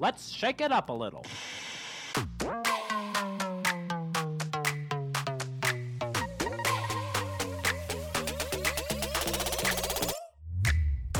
Let's shake it up a little.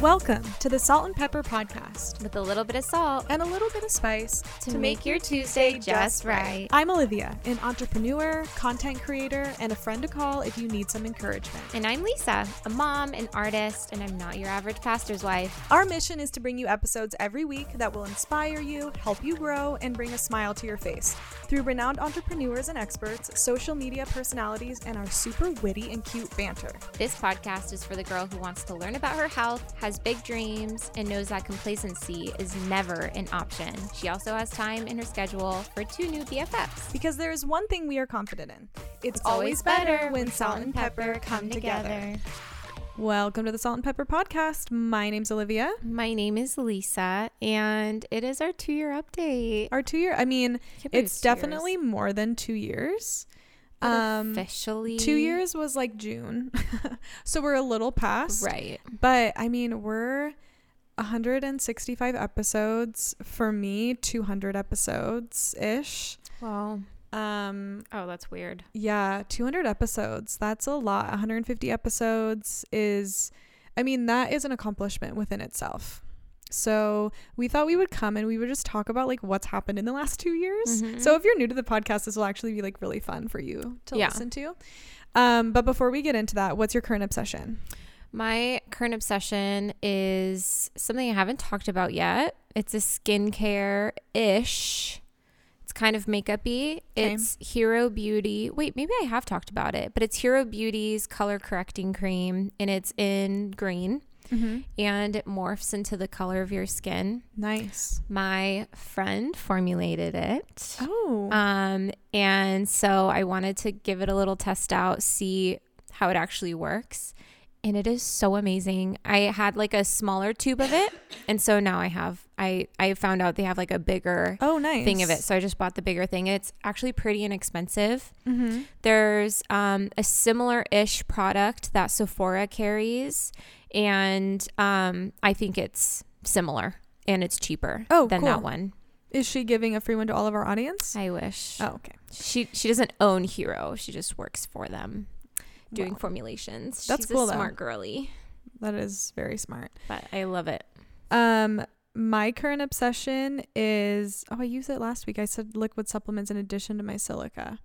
Welcome to the Salt and Pepper Podcast with a little bit of salt and a little bit of spice to, make, your Tuesday just right. I'm Olivia, an entrepreneur, content creator, and a friend to call if you need some encouragement. And I'm Lisa, a mom, an artist, and I'm not your average pastor's wife. Our mission is to bring you episodes every week that will inspire you, help you grow, and bring a smile to your face through renowned entrepreneurs and experts, social media personalities, and our super witty and cute banter. This podcast is for the girl who wants to learn about her health, has big dreams, and knows that complacency is never an option. She also has time in her schedule for two new BFFs. Because there is one thing we are confident in it's, It's always better when salt and pepper come together. Welcome to the Salt and Pepper Podcast. My name's Olivia. My name is Lisa, and it is our two year update. Our two year, I mean, it's two years. definitely more than two years. Um, officially two years was like June. so we're a little past. Right. But I mean, we're 165 episodes for me, 200 episodes ish. Well, Um, oh, that's weird. yeah, 200 episodes. That's a lot. 150 episodes is, I mean, that is an accomplishment within itself. So we thought we would come and we would just talk about like what's happened in the last two years. Mhm. So if you're new to the podcast, this will actually be like really fun for you to Yeah. listen to. Um, but before we get into that, what's your current obsession? My current obsession is something I haven't talked about yet. It's a skincare ish. It's kind of makeup y. Okay. It's Hero Beauty. Wait, maybe I have talked about it, but it's Hero Beauty's color correcting cream and it's in green Mm-hmm. and it morphs into the color of your skin. Nice. My friend formulated it. Oh. Um, and so I wanted to give it a little test out, see how it actually works. And it is so amazing. I had like a smaller tube of it, and so now I have I I found out they have like a bigger oh, nice. thing of it. So I just bought the bigger thing. It's actually pretty inexpensive. Mm-hmm. There's um, a similar ish product that Sephora carries, and um, I think it's similar and it's cheaper Oh, than cool. that one. Is she giving a free one to all of our audience? I wish. oh, okay. She she doesn't own Hero. She just works for them, doing Well, formulations. that's She's cool, a though. smart girly, that is very smart. but I love it. Um, my current obsession is oh, I used it last week. I said liquid supplements in addition to my silica.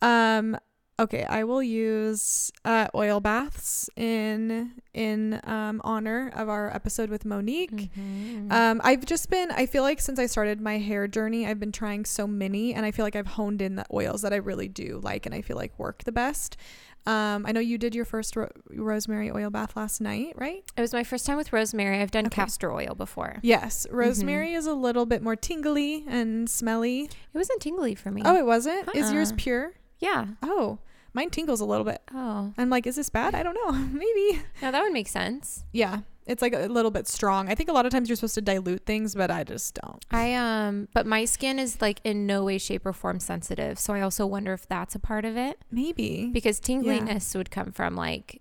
Um, okay, I will use uh, oil baths in in um, honor of our episode with Monique. Mm-hmm. Um, I've just been, I feel like since I started my hair journey, I've been trying so many, and I feel like I've honed in the oils that I really do like and I feel like work the best. Um, I know you did your first ro- rosemary oil bath last night, right? it was my first time with rosemary. I've done Okay. castor oil before. Yes. Rosemary is a little bit more tingly and smelly. It wasn't tingly for me. Oh, it wasn't? Is yours Uh-uh. pure? Yeah. Oh, mine tingles a little bit. Oh, I'm like, is this bad? I don't know. Maybe. now that would make sense. Yeah. It's like a little bit strong. I think a lot of times you're supposed to dilute things, but I just don't. I um, but my skin is like in no way, shape, or form sensitive. So I also wonder if that's a part of it Maybe. because tingliness would come from like,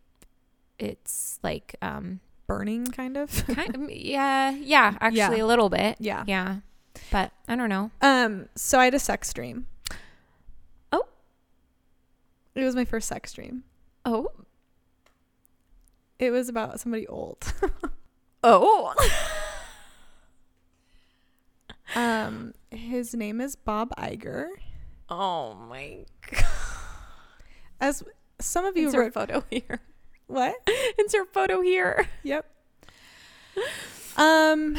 it's like um, Burning, kind of. kind of, yeah, yeah, actually a little bit. yeah. Yeah. But I don't know. Um, so I had a sex dream. It was my first sex dream. Oh. It was about somebody old. Oh. um, his name is Bob Iger. oh my god. As some of you Insert wrote, photo here. what? Insert photo here. Yep. Um,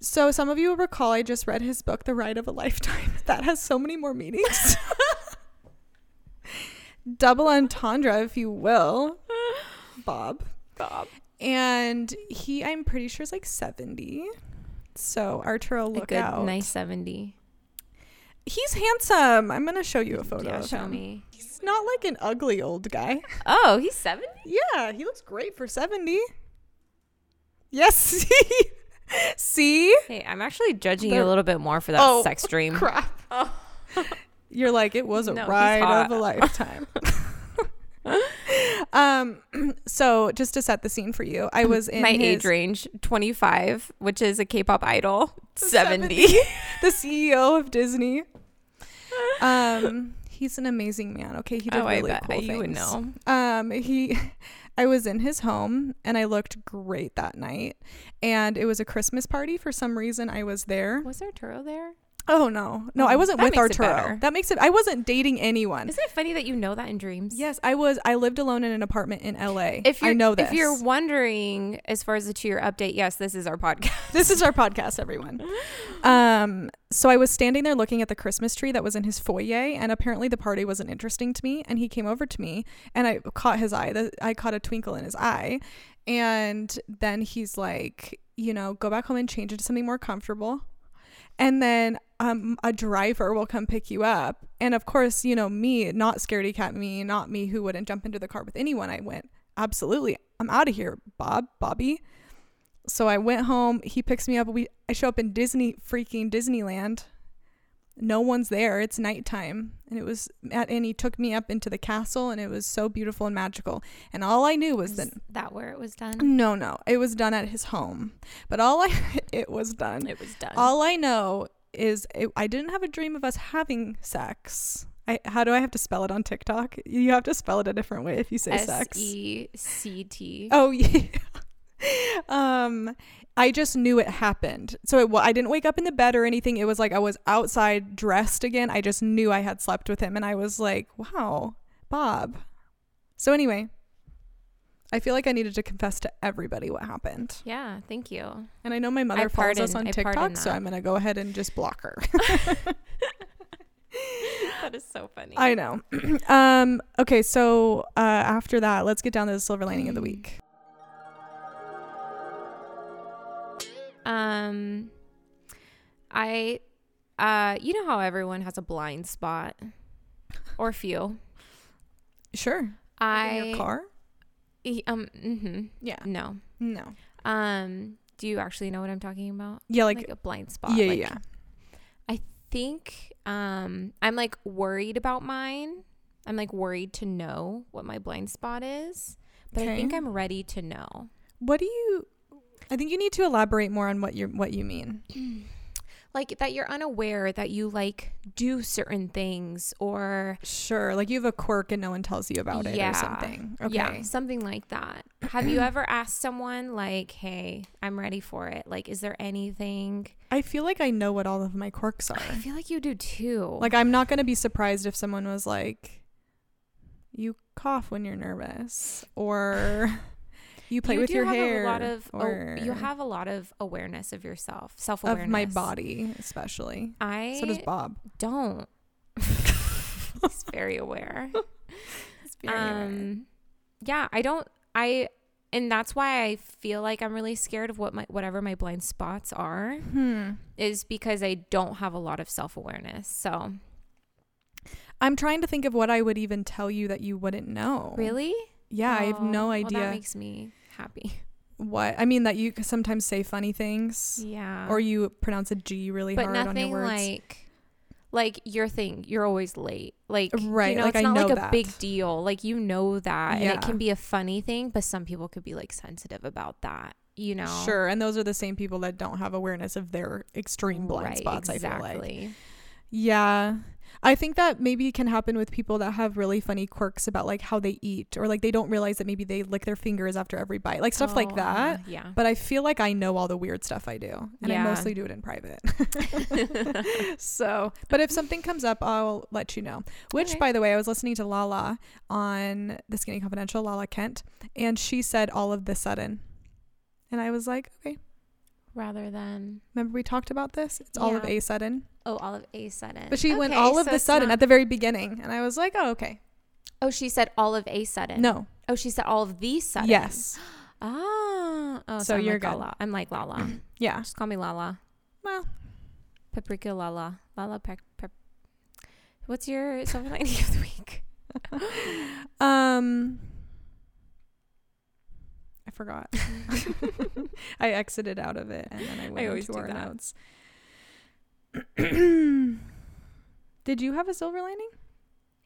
so some of you will recall I just read his book, The Ride of a Lifetime. That has so many more meanings. Double entendre, if you will. Bob. Bob. And he, I'm pretty sure, is like 70. So Arturo, A look good, out. nice 70. He's handsome. I'm gonna show you a photo. yeah, of show him. me. He's not like an ugly old guy. Oh, he's 70? Yeah, he looks great for 70. Yes. See? Hey, I'm actually judging you a little bit more for that Oh, sex dream. Crap. Oh. You're like, it was a No, ride of a lifetime. um, so just to set the scene for you, I was in My his- age range 25, which is a K-pop idol, 70. 70. the CEO of Disney. Um, he's an amazing man. Okay, he did oh, really I bet cool you would know. Um, he, I was in his home and I looked great that night, and it was a Christmas party. For some reason, I was there. Was Arturo there? Oh no, no, I Oh, wasn't that with Arturo. That makes it. I wasn't dating anyone. Isn't it funny that you know that in dreams? Yes, I was. I lived alone in an apartment in LA. If you're, know this. If you're wondering, as far as the two-year update, yes, this is our podcast. this is our podcast, everyone. Um, so I was standing there looking at the Christmas tree that was in his foyer, and apparently the party wasn't interesting to me. And he came over to me, and I caught his eye. The, I caught a twinkle in his eye, and then he's like, you know, go back home and change into something more comfortable. And then um, a driver will come pick you up. And of course, you know, me, not scaredy cat me, not me who wouldn't jump into the car with anyone. I went, absolutely, I'm out of here, Bob, Bobby. So I went home. He picks me up. We I show up in Disney freaking Disneyland. No one's there. It's nighttime, and it was at, and he took me up into the castle, and it was so beautiful and magical. And all I knew was Is that that where it was done? no, no, it was done at his home. But all I it was done. It was done. All I know is it, I didn't have a dream of us having sex. I, how do I have to spell it on TikTok? You have to spell it a different way if you say S sex. E C T. Oh yeah. um, I just knew it happened. So it, wa- I didn't wake up in the bed or anything. It was like I was outside dressed again. I just knew I had slept with him, and I was like, "Wow, Bob." So anyway, I feel like I needed to confess to everybody what happened, Yeah, thank you. and I know my mother I follows us on I TikTok, so. I'm gonna go ahead and just block her. that is so funny. I know. um. Okay. So uh, after that, let's get down to the silver lining of the week. Um, I, uh, you know how everyone has a blind spot, or few. Sure. in I your car? Um mm-hmm, Yeah. no No. um. Do you actually know what I'm talking about? Yeah. Like, Like. a blind spot. yeah. like, yeah. I think um I'm like worried about mine. I'm like worried to know what my blind spot is, but I think I'm ready to know. What do you? I think you need to elaborate more on what you what you mean. Like that you're unaware that you like do certain things or Sure, like you have a quirk and no one tells you about it Yeah. or something. Okay. yeah, something like that. Have you ever asked someone like, "Hey, I'm ready for it." Like, is there anything? I feel like I know what all of my quirks are. I feel like you do too. Like I'm not gonna be surprised if someone was like, "You cough when you're nervous," or "You play you with your have hair," A lot of or oh, you have a lot of awareness of yourself, self awareness of my body, especially. I So does Bob. don't. He's very aware. Very aware. um, yeah, I don't. I and that's why I feel like I'm really scared of what my whatever my blind spots are Hmm. is because I don't have a lot of self awareness. So I'm trying to think of what I would even tell you that you wouldn't know. really, Yeah, I have no Oh, well, idea that makes me happy. what. I mean, that you sometimes say funny things, Yeah, or you pronounce a G really but hard on your nothing words. like like your thing. You're always late. Like Right, you know, like, it's not like a that. big deal. Like you know that, and it can be a funny thing, but some people could be like sensitive about that. You know, Sure, and those are the same people that don't have awareness of their extreme blind Right, spots. I feel like. Yeah. I think that maybe can happen with people that have really funny quirks about like how they eat or like they don't realize that maybe they lick their fingers after every bite. Like stuff like Oh, that. uh, yeah. But I feel like I know all the weird stuff I do. And I mostly do it in private. so, but if something comes up, I'll let you know. Which, Okay. by the way, I was listening to Lala on The Skinny Confidential, Lala Kent, and she said all of the sudden. And I was like, okay, Rather than remember we talked about this? It's all of a sudden. oh, all of a sudden. But she went all of so the sudden not- at the very beginning. And I was like, oh, okay. oh, she said all of a sudden. No. Oh, she said all of the sudden. Yes. Ah. Oh, so, So you're like good. Lala. I'm like Lala. Yeah. Just call me Lala. Well, Paprika Lala. Lala pep. pep. What's your lining of the week? um, forgot. I exited out of it and then I went always into our that. notes. Did you have a silver lining?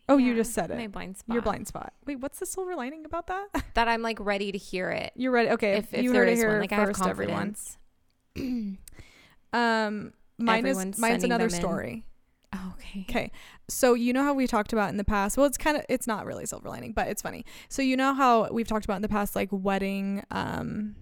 Oh, you just said it. My blind spot. Your blind spot. Wait, what's the silver lining about that? That I'm like ready to hear it. You're ready. Okay, If, if you there is one, like I have confidence. Um, mine Everyone's is mine's another story. Okay. Okay. So you know how we talked about in the past. Well, it's kind of it's not really silver lining, but it's funny. So you know how we've talked about in the past like wedding um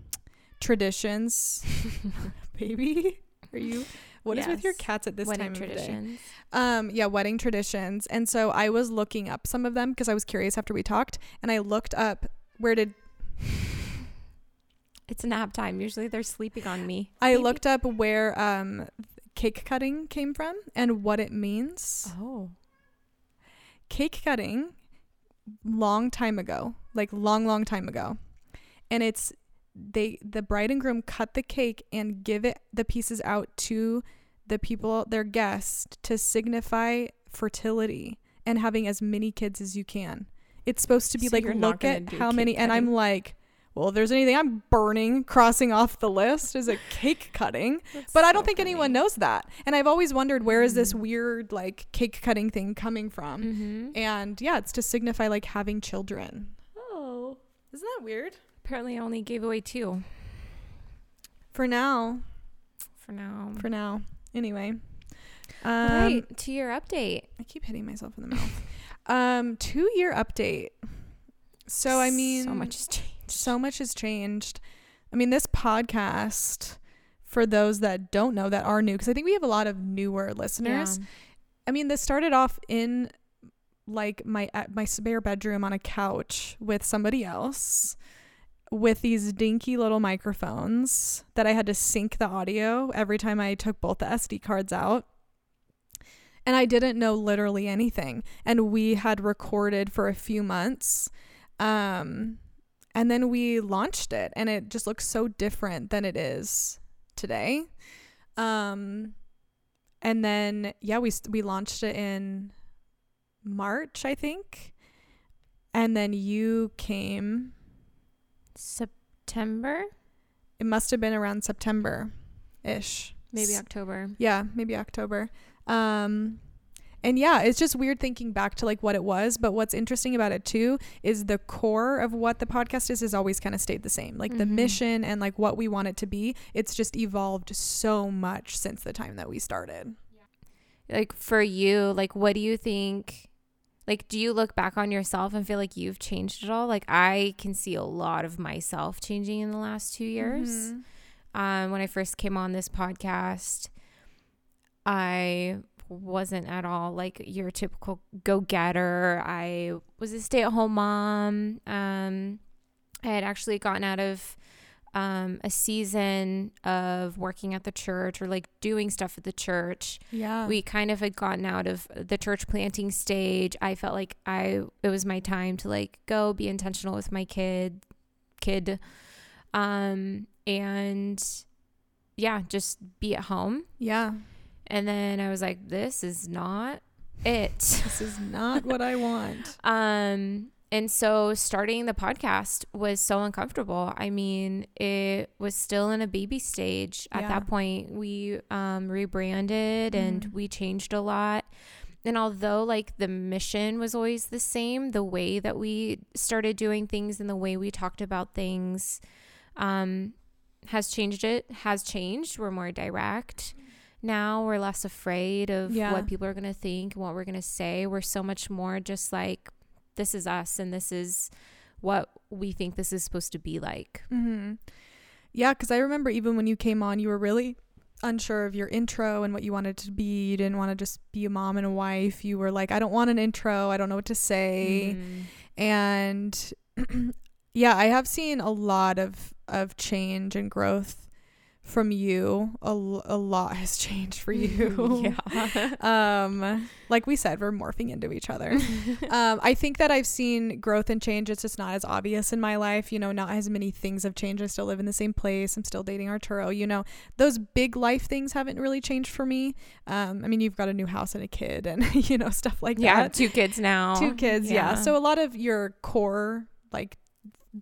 traditions. Baby, are you What is with your cats at this Wedding time of day? Um yeah, wedding traditions. And so I was looking up some of them because I was curious after we talked and I looked up where did It's nap time. Usually they're sleeping on me. I Baby. looked up where um cake cutting came from and what it means. Oh. cake cutting long time ago like long long time ago and it's they the bride and groom cut the cake and give it the pieces out to the people their guests to signify fertility and having as many kids as you can it's supposed to be So like look at how many and i'm like well if there's anything i'm burning crossing off the list is a cake cutting but I don't think anyone knows that. And I've always wondered where is this Mm. weird like cake cutting thing coming from? Mm-hmm. And yeah, it's to signify like having children. Oh. Isn't that weird? Apparently, I only gave away two For now. for now. For now. Anyway. Um, right. To your update. I keep hitting myself in the mouth. um, two year update. So I mean, so much has changed. So much has changed. I mean, this podcast, for those that don't know that are new, because I think we have a lot of newer listeners. Yeah. I mean, this started off in like my at my spare bedroom on a couch with somebody else with these dinky little microphones that I had to sync the audio every time I took both the SD cards out. And I didn't know literally anything. And we had recorded for a few months. Um and then we launched it and it just looks so different than it is today. Um and then yeah, we we launched it in March, I think. And then you came. September, It must have been around September ish. maybe October. Yeah, maybe October. Um and yeah, it's just weird thinking back to like what it was, but what's interesting about it too is the core of what the podcast is has always kind of stayed the same. Like the Mhm. mission and like what we want it to be, it's just evolved so much since the time that we started. Like for you, like what do you think? Like, do you look back on yourself and feel like you've changed at all? Like, I can see a lot of myself changing in the last two years. Mhm. um, when I first came on this podcast, I wasn't at all like your typical go getter. I was a stay at home mom. Um, I had actually gotten out of um, a season of working at the church or like doing stuff at the church. Yeah. We kind of had gotten out of the church planting stage. I felt like I it was my time to like go be intentional with my kid kid um and yeah, just be at home. yeah. And then I was like this is not it. This is not what I want. Um and so starting the podcast was so uncomfortable. I mean, it was still in a baby stage at Yeah. that point. We um, rebranded and Mhm. we changed a lot. And although like the mission was always the same, the way that we started doing things and the way we talked about things um, has changed. It has changed. We're more direct now. We're less afraid of Yeah. what people are gonna think and what we're gonna say. We're so much more just like this is us and this is what we think this is supposed to be like. Mm-hmm. Yeah, because I remember even when you came on, you were really unsure of your intro and what you wanted to be. You didn't want to just be a mom and a wife. You were like, I don't want an intro. I don't know what to say. Mhm. And yeah, I have seen a lot of of change and growth from you. a, a lot has changed for you. yeah. um like we said we're morphing into each other um i think that i've seen growth and change it's just not as obvious in my life you know not as many things have changed i still live in the same place i'm still dating arturo you know those big life things haven't really changed for me um i mean you've got a new house and a kid and you know stuff like that. yeah, that two kids now. two kids yeah. so a lot of your core like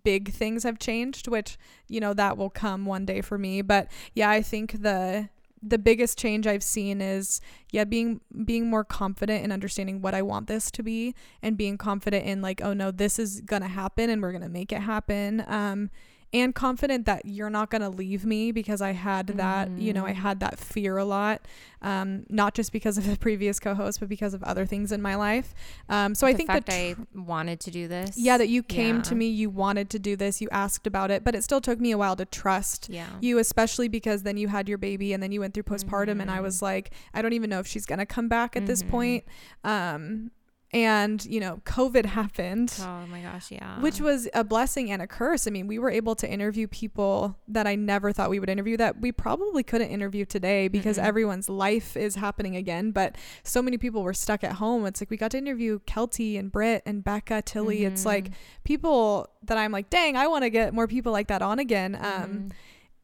big things have changed which you know that will come one day for me. But yeah i think the the biggest change i've seen is yeah being being more confident in understanding what i want this to be and being confident in like oh no this is gonna happen and we're gonna make it happen. Um and confident that you're not going to leave me because I had that, you know, I Mhm. had that fear a lot, um, not just because of the previous co-host, but because of other things in my life. Um, so I The think fact that I wanted to do this. yeah, that you came to me, you wanted to do this, you asked about it, but it still took me a while to trust Yeah. you, especially because then you had your baby and then you went through postpartum, and I was like, I don't even know if she's gonna come back at this Mhm. point. Um, and you know, COVID happened. Oh my gosh, yeah. Which was a blessing and a curse. I mean, we were able to interview people that I never thought we would interview that we probably couldn't interview today because Mm-mm. everyone's life is happening again. But so many people were stuck at home. It's like we got to interview Kelty and Britt and Becca, Tilley. It's like people that I'm like, dang, I want to get more people like that on again. Um, Mhm.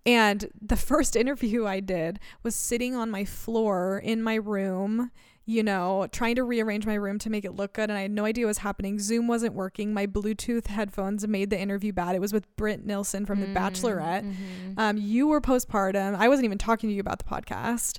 and the first interview I did was sitting on my floor in my room, you know, trying to rearrange my room to make it look good. And I had no idea what was happening. Zoom wasn't working. My Bluetooth headphones made the interview bad. It was with Britt Nilsson from The Bachelorette. Mhm. Um, you were postpartum. I wasn't even talking to you about the podcast.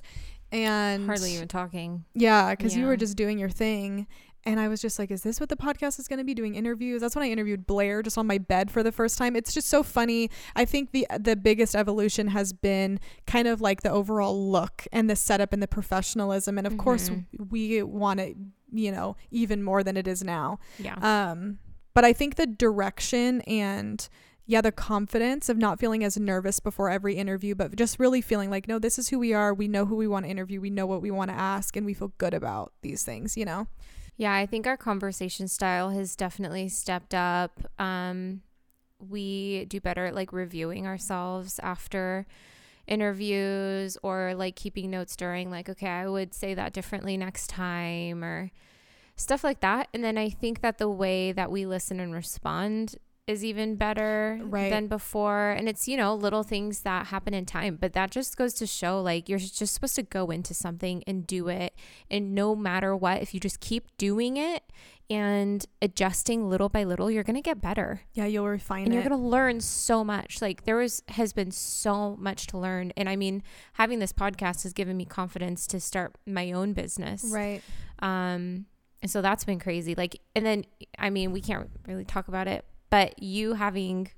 And hardly even talking. yeah, because you were just doing your thing. And I was just like, is this what the podcast is going to be doing interviews? That's when I interviewed Blair just on my bed for the first time. It's just so funny. I think the the biggest evolution has been kind of like the overall look and the setup and the professionalism. And of course, Mhm. we want it, you know, even more than it is now. Yeah. Um, but I think the direction and yeah, the confidence of not feeling as nervous before every interview, but just really feeling like, no, this is who we are. We know who we want to interview. We know what we want to ask, and we feel good about these things, you know? Yeah, I think our conversation style has definitely stepped up. Um, we do better at like reviewing ourselves after interviews or like keeping notes during, like, okay, I would say that differently next time or stuff like that. And then I think that the way that we listen and respond is even better Right. than before. And it's, you know, little things that happen in time, but that just goes to show like you're just supposed to go into something and do it. And no matter what, if you just keep doing it and adjusting little by little, you're going to get better Yeah, you'll refine it. and it. you're going to learn so much. Like there was has been so much to learn. And I mean, having this podcast has given me confidence to start my own business. right. Um, and so that's been crazy. Like, and then, I mean, we can't really talk about it, but you having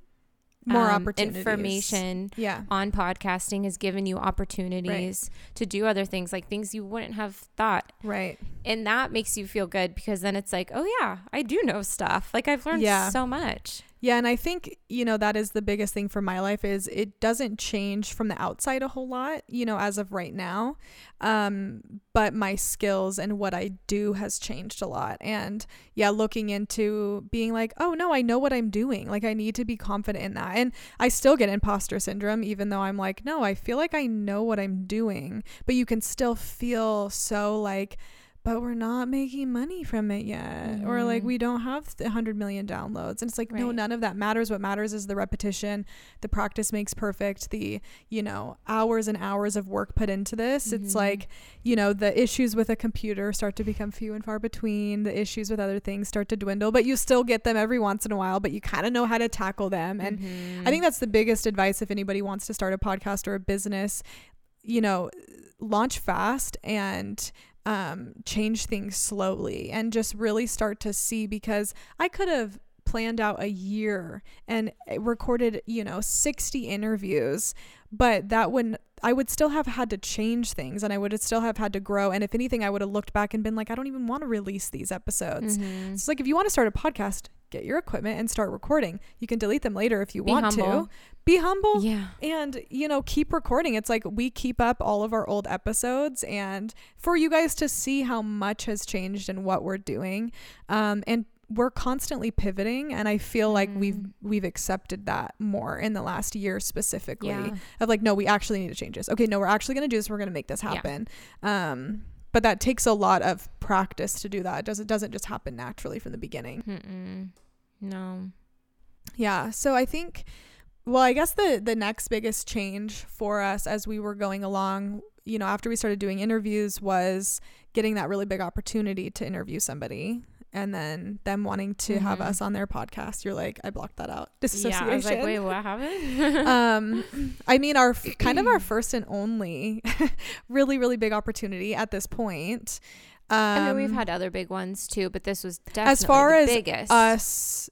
More um, opportunities. information Yeah. on podcasting has given you opportunities to do other things, like things you wouldn't have thought. Right. And that makes you feel good because then it's like, oh, yeah, I do know stuff. Like, I've learned Yeah. so much. Yeah, and I think, you know, that is the biggest thing for my life is it doesn't change from the outside a whole lot, you know, as of right now. Um, but my skills and what I do has changed a lot. And yeah, looking into being like, oh no, I know what I'm doing. Like I need to be confident in that. And I still get imposter syndrome, even though I'm like, no, I feel like I know what I'm doing. But you can still feel so like but we're not making money from it yet. Or like Mhm. we don't have the 100 million downloads. And it's like no none of that matters. What matters is the repetition. The practice makes perfect. The you know hours and hours of work put into this. It's Mhm. like you know the issues with a computer start to become few and far between. The issues with other things start to dwindle but you still get them every once in a while but you kind of know how to tackle them. And Mhm. I think that's the biggest advice if anybody wants to start a podcast or a business, you know, launch fast and um, change things slowly and just really start to see because I could have planned out a year and recorded, you know, 60 interviews, but that wouldn't I would still have had to change things and I would have still have had to grow and if anything I would have looked back and been like I don't even want to release these episodes. Mhm. It's like if you want to start a podcast, get your equipment and start recording. You can delete them later if you Be want humble. to. Be humble Yeah. and you know keep recording. It's like we keep up all of our old episodes and for you guys to see how much has changed and what we're doing. Um, and we're constantly pivoting and I feel like we've Mm. we've accepted that more in the last year specifically Yeah. of like no we actually need to change this. Okay, no we're actually going to do this. We're going to make this happen Yeah. Um but that takes a lot of practice to do that. It doesn't doesn't just happen naturally from the beginning. Mm-mm. No. Yeah. So I think well, I guess the the next biggest change for us as we were going along, you know, after we started doing interviews was getting that really big opportunity to interview somebody and then them wanting to have Mhm. us on their podcast. You're like, I blocked that out. Yeah. I was like, wait, what happened? um I mean our kind of our first and only really really big opportunity at this point. Um I mean, we've had other big ones too, but this was definitely as far as biggest. us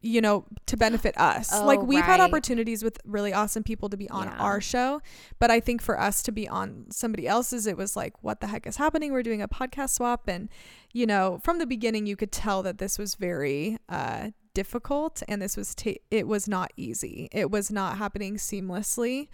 you know, to benefit us. Oh, like we've had opportunities with really awesome people to be on Yeah. our show, but I think for us to be on somebody else's, it was like, what the heck is happening? We're doing a podcast swap, and you know, from the beginning, you could tell that this was very uh, difficult, and this was ta- it was not easy. It was not happening seamlessly.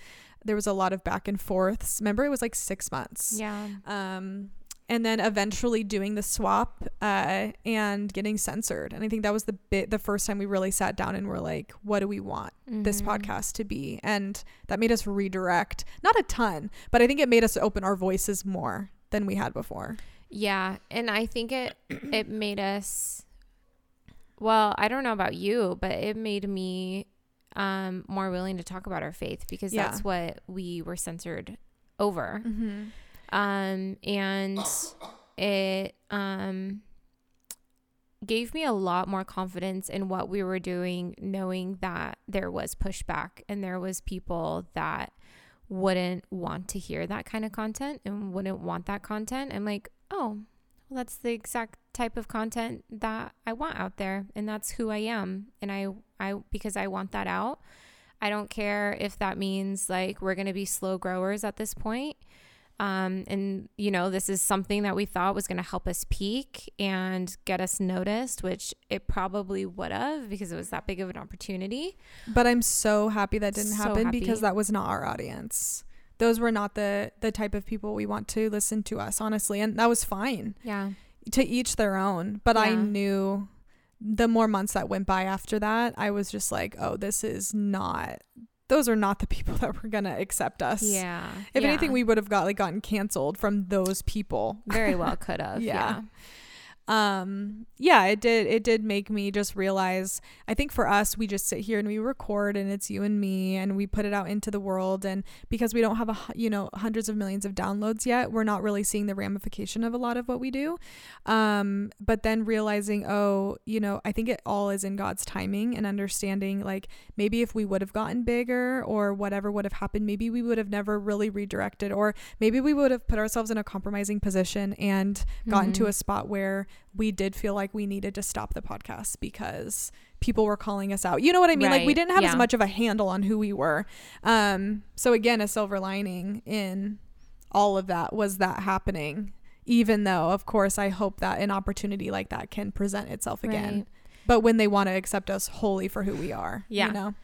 There was a lot of back and forths. Remember, it was like six months Yeah. um, and then eventually doing the swap uh, and getting censored. And I think that was the bit the first time we really sat down and were like, what do we want this Mhm. podcast to be? And that made us redirect, not a ton, but I think it made us open our voices more than we had before. Yeah, and I think it it made us well, I don't know about you, but it made me um more willing to talk about our faith because Yeah. that's what we were censored over. Mm-hmm. Um and it um gave me a lot more confidence in what we were doing knowing that there was pushback and there was people that wouldn't want to hear that kind of content and wouldn't want that content. I'm like, oh, well, that's the exact type of content that I want out there, and that's who I am. And I, I, because I want that out. I don't care if that means like we're gonna be slow growers at this point. Um, and you know, this is something that we thought was gonna help us peak and get us noticed, which it probably would have because it was that big of an opportunity. But I'm so happy that didn't So happen happy. because that was not our audience. Those were not the the type of people we want to listen to us, honestly, and that was fine. Yeah. to each their own. But I knew the more months that went by after that, I was just like, oh, this is not. Those are not the people that were gonna accept us. Yeah. If Yeah. anything, we would have got like gotten canceled from those people. very well could have. Yeah. yeah. Um yeah it did it did make me just realize i think for us we just sit here and we record and it's you and me and we put it out into the world and because we don't have a you know hundreds of millions of downloads yet we're not really seeing the ramification of a lot of what we do um but then realizing oh you know i think it all is in god's timing and understanding like maybe if we would have gotten bigger or whatever would have happened maybe we would have never really redirected or maybe we would have put ourselves in a compromising position and gotten to Mhm. a spot where we did feel like we needed to stop the podcast because people were calling us out. You know what I mean? Like we didn't have as much of a handle on who we were. Um so again, a silver lining in all of that was that happening even though of course I hope that an opportunity like that can present itself again. Right. But when they want to accept us wholly for who we are, Yeah. you know.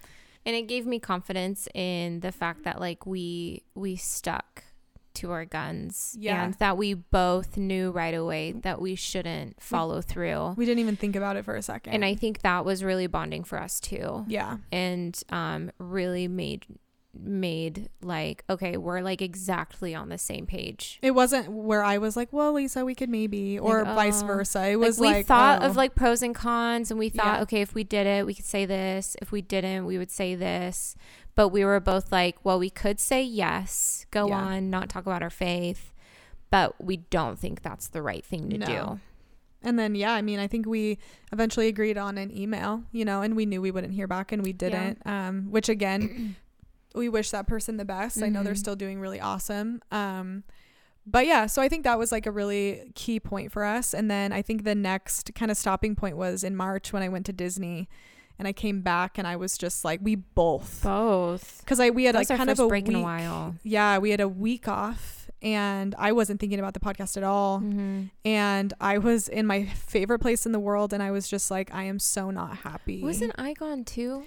and it gave me confidence in the fact that like we we stuck to our guns Yeah. and that we both knew right away that we shouldn't follow through We didn't even think about it for a second. and i think that was really bonding for us too yeah. and um really made made like okay we're like exactly on the same page It wasn't where I was like, "Well, Lisa, we could maybe," or Like, vice oh. versa. It was like we like, thought oh. of like pros and cons and we thought Yeah. okay if we did it we could say this if we didn't we would say this but we were both like well we could say yes go Yeah. on not talk about our faith but we don't think that's the right thing to No. do And then yeah, I mean, I think we eventually agreed on an email, you know, and we knew we wouldn't hear back and we didn't. Um which again, we wish that person the best. I know they're Mhm. still doing really awesome. Um but yeah, so I think that was like a really key point for us. And then I think the next kind of stopping point was in March when I went to Disney and I came back and I was just like we both. Both. Cuz I we had like kind of a break week, in a while. Yeah, we had a week off and I wasn't thinking about the podcast at all. Mm-hmm. and I was in my favorite place in the world, and I was just like, I am so not happy. wasn't i gone too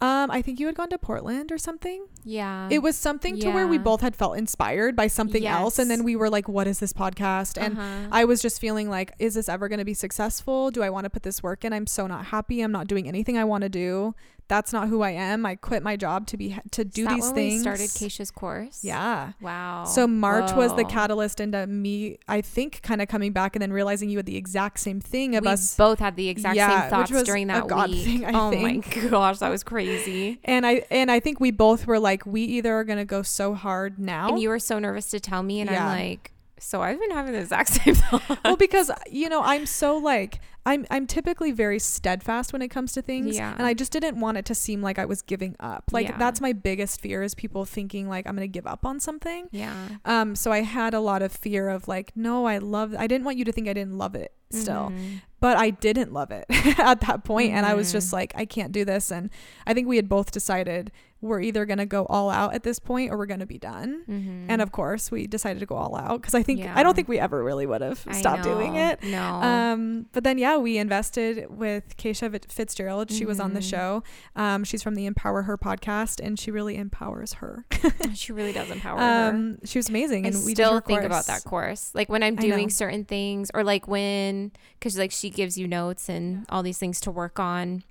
um, I think you had gone to Portland or something. yeah It was something to where we yeah. both had felt inspired by something else, and then we were like, "What is this podcast?" And Uh-huh. I was just feeling like, "Is this ever going to be successful? Do I want to put this work in? I'm so not happy. I'm not doing anything I want to do. That's not who I am. I quit my job to be to do these things." started Keisha's course yeah. wow So March was the catalyst into me, I think, kind of coming back and then realizing you had the exact same thing of we us. both had the exact Yeah, same thoughts during that God week. thing, oh think. my gosh, that was crazy. And I and I think we both were like, we either are gonna go so hard now. And you were so nervous to tell me, and Yeah. I'm like, so I've been having the exact same thought. well, because you know, I'm so like I'm I'm typically very steadfast when it comes to things. Yeah. And I just didn't want it to seem like I was giving up. Like Yeah. that's my biggest fear is people thinking like I'm gonna give up on something. yeah. Um, so I had a lot of fear of like, no, I love I didn't want you to think I didn't love it still. Mhm. but I didn't love it at that point, and I was Mhm. just like, I can't do this. And I think we had both decided we're either gonna go all out at this point or we're gonna be done. Mhm. And of course, we decided to go all out because I think I don't think we ever really would have stopped doing it. No. Um, but then yeah, we invested with Keisha Fitzgerald. She was on the Mhm. show. Um, she's from the Empower Her podcast, and she really empowers her. she really does empower her. um, she was amazing, I and we did still her think about that course. Like when I'm doing certain things, or like when, because like she gives you notes and all these things to work on.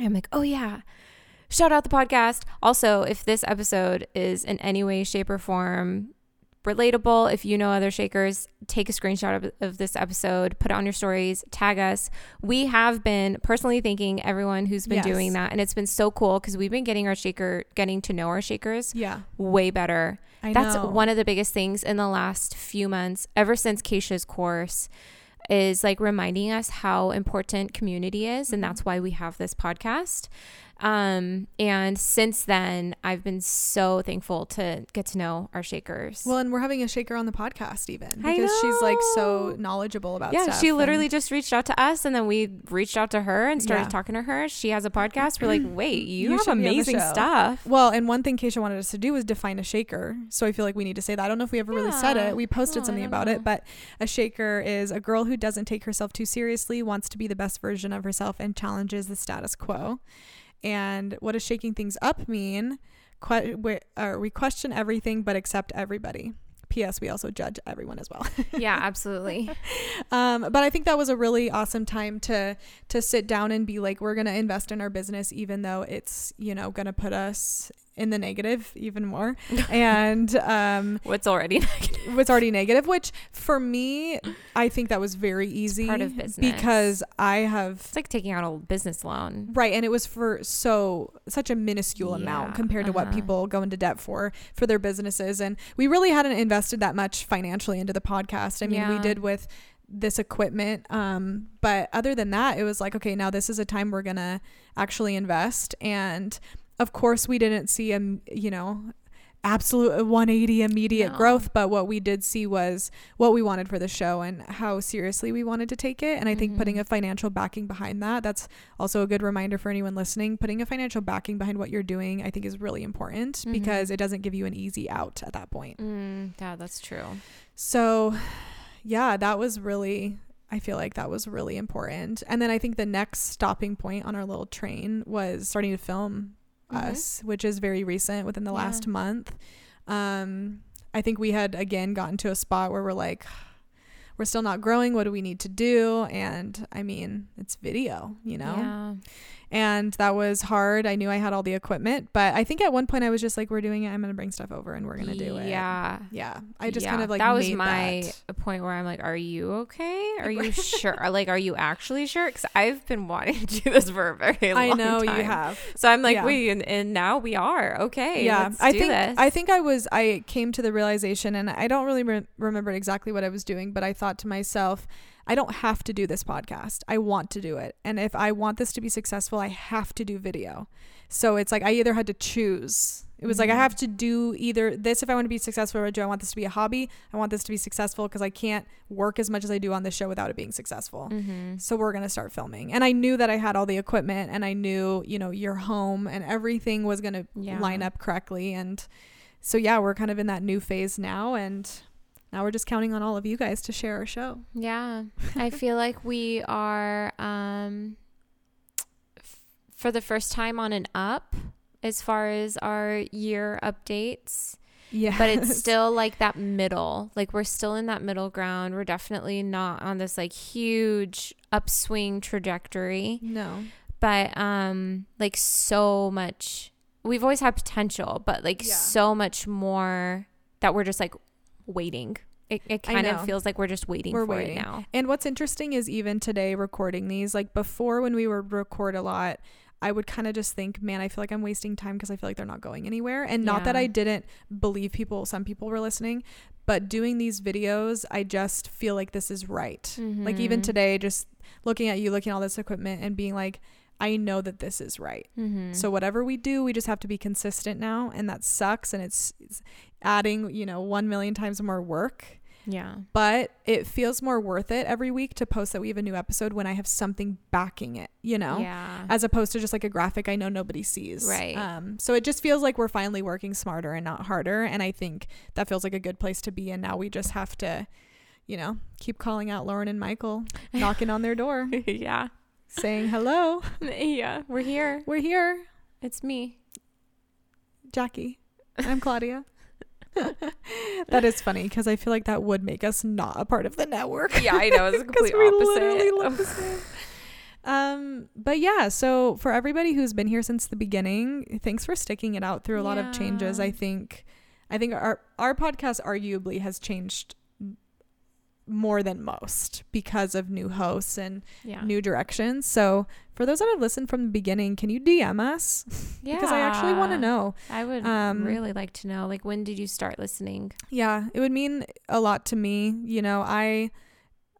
I'm like, oh yeah, shout out the podcast. Also, if this episode is in any way, shape, or form relatable, if you know other shakers, take a screenshot of, of this episode, put it on your stories, tag us. We have been personally thanking everyone who's been Yes. doing that, and it's been so cool because we've been getting our shaker, getting to know our shakers Yeah, way better. I That's know. one of the biggest things in the last few months, ever since Keisha's course, is like reminding us how important community is. Mm-hmm. And that's why we have this podcast. Um, and since then, I've been so thankful to get to know our shakers. Well, and we're having a shaker on the podcast even because she's like so knowledgeable about yeah, she literally just reached out to us and then we reached out to her and started Yeah. talking to her. She has a podcast. We're like, wait, you, You have should be on the amazing stuff. Well, and one thing Keisha wanted us to do was define a shaker. So I feel like we need to say that. I don't know if we ever really said it. We posted Oh, something about know. it, but a shaker is a girl who doesn't take herself too seriously, wants to be the best version of herself, and challenges the status quo. And what does shaking things up mean? Que- we, uh, we question everything but accept everybody. P.S. We also judge everyone as well. yeah, absolutely. um, but I think that was a really awesome time to to sit down and be like, we're gonna invest in our business, even though it's you know gonna put us in the negative even more, and um, What's already negative? it's already negative. Which for me, I think that was very easy part of business. because I have It's like taking out a business loan. Right, and it was for so such a minuscule amount Yeah, compared to what uh-huh. people go into debt for for their businesses, and we really hadn't invested that much financially into the podcast. I mean, we did with this equipment, um, but other than that, it was like, okay, now this is a time we're gonna actually invest, and of course, we didn't see a you know absolute 180 immediate No. growth but what we did see was what we wanted for the show and how seriously we wanted to take it and i think putting Mhm. a financial backing behind that that's also a good reminder for anyone listening putting a financial backing behind what you're doing i think is really important Mhm. because it doesn't give you an easy out at that point Mm, yeah, that's true. so yeah that was really i feel like that was really important and then i think the next stopping point on our little train was starting to film Mhm. us which is very recent within the Yeah. last month um i think we had again gotten to a spot where we're like we're still not growing what do we need to do and i mean it's video you know Yeah. And that was hard i knew i had all the equipment but i think at one point i was just like we're doing it i'm gonna bring stuff over and we're gonna do it Yeah. yeah i just Yeah. kind of like that was my that. point where I'm like, are you okay? Are you sure? Like, are you actually sure? Because I've been wanting to do this for a very long time. I know time. you have. So I'm like, Yeah. wait, and, and now we are okay. yeah, let's I do think this. I think I was I came to the realization, and I don't really re- remember exactly what I was doing, but I thought to myself, I don't have to do this podcast. I want to do it, and if I want this to be successful, I have to do video. So it's like I either had to choose. It was like I Mhm. have to do either this if I want to be successful, or do I want this to be a hobby? I want this to be successful because I can't work as much as I do on this show without it being successful. Mhm. So we're going to start filming. And I knew that I had all the equipment and I knew, you know, your home and everything was going to Yeah. line up correctly. And so, yeah, we're kind of in that new phase now. And now we're just counting on all of you guys to share our show. Yeah. I feel like we are um f- for the first time on an up as far as our year updates. Yeah. But it's still like that middle. Like we're still in that middle ground. We're definitely not on this like huge upswing trajectory. no. But um like so much we've always had potential, but like Yeah. so much more that we're just like waiting. It, it kind of feels like we're just waiting We're for waiting. it now. And what's interesting is even today recording these, like before when we would record a lot, I would kind of just think, man, I feel like I'm wasting time because I feel like they're not going anywhere. And not that I didn't believe people, some people were listening, but doing these videos, I just feel like this is right. Like even Mhm. today, just looking at you, looking at all this equipment and being like, I know that this is right. Mm-hmm. So whatever we do, we just have to be consistent now, and that sucks, and it's, it's adding, you know, one million times more work. Yeah. but it feels more worth it every week to post that we have a new episode when I have something backing it, you know? Yeah. As opposed to just like a graphic I know nobody sees. Right. Um, so it just feels like we're finally working smarter and not harder. And I think that feels like a good place to be. And now we just have to, you know, keep calling out Lauren and Michael, knocking on their door, yeah. Saying, hello, Yeah. We're here. we're here. It's me. Jackie. I'm Claudia. that is funny because I feel like that would make us not a part of the network. Yeah, I know. It's complete we opposite. literally look the same. Um, but yeah, so for everybody who's been here since the beginning, thanks for sticking it out through a lot of changes. I think, I think our our podcast arguably has changed more than most because of new hosts and yeah. new directions. So for those that have listened from the beginning, can you DM us? yeah. Because I actually want to know. I would Um, really like to know, like, when did you start listening? Yeah, it would mean a lot to me. You know, I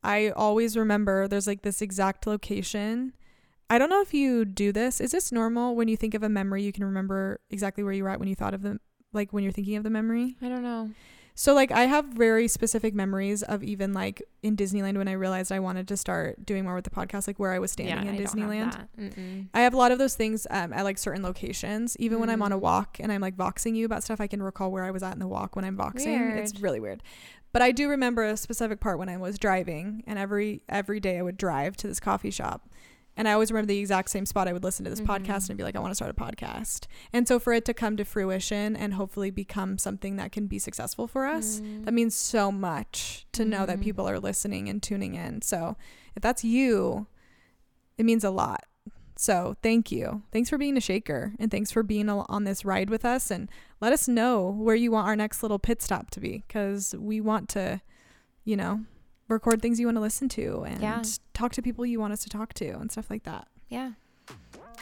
I always remember there's like this exact location. I don't know if you do this. Is this normal when you think of a memory you can remember exactly where you were at when you thought of the like when you're thinking of the memory? I don't know. So like I have very specific memories of even like in Disneyland when I realized I wanted to start doing more with the podcast like where I was standing in I don't have Disneyland. I have a lot of those things um, at like certain locations. Even when I'm on a Mm. walk and I'm like voxing you about stuff, I can recall where I was at in the walk when I'm voxing. It's really weird. But I do remember a specific part when I was driving, and every every day I would drive to this coffee shop, and I always remember the exact same spot. I would listen to this Mhm. podcast and be like, I want to start a podcast. And so for it to come to fruition and hopefully become something that can be successful for us, Mm. that means so much to know that Mhm. people are listening and tuning in. So if that's you, it means a lot. So thank you. Thanks for being a shaker and thanks for being on this ride with us. And let us know where you want our next little pit stop to be because we want to, you know, record things you want to listen to and Yeah. talk to people you want us to talk to and stuff like that. yeah,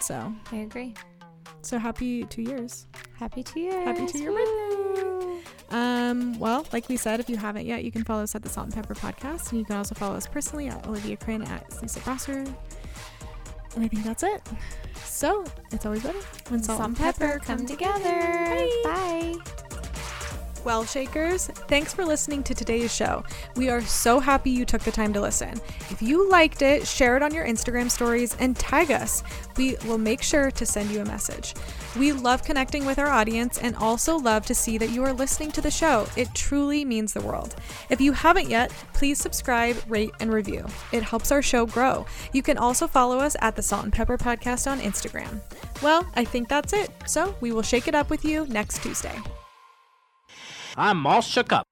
So, I agree. so happy two years. Happy to you. Happy to your birthday. Um, well, like we said, if you haven't yet, you can follow us at the Salt and Pepper Podcast, and you can also follow us personally at Olivia Crane at Lisa Brasser. And I think that's it. So it's always better when Salt and pepper come together. Bye. Well, Shakers, thanks for listening to today's show. We are so happy you took the time to listen. If you liked it, share it on your Instagram stories and tag us. We will make sure to send you a message. We love connecting with our audience and also love to see that you are listening to the show. It truly means the world. If you haven't yet, please subscribe, rate, and review. It helps our show grow. You can also follow us at the Salt and Pepper Podcast on Instagram. Well, I think that's it. So we will shake it up with you next Tuesday. I'm all shook up.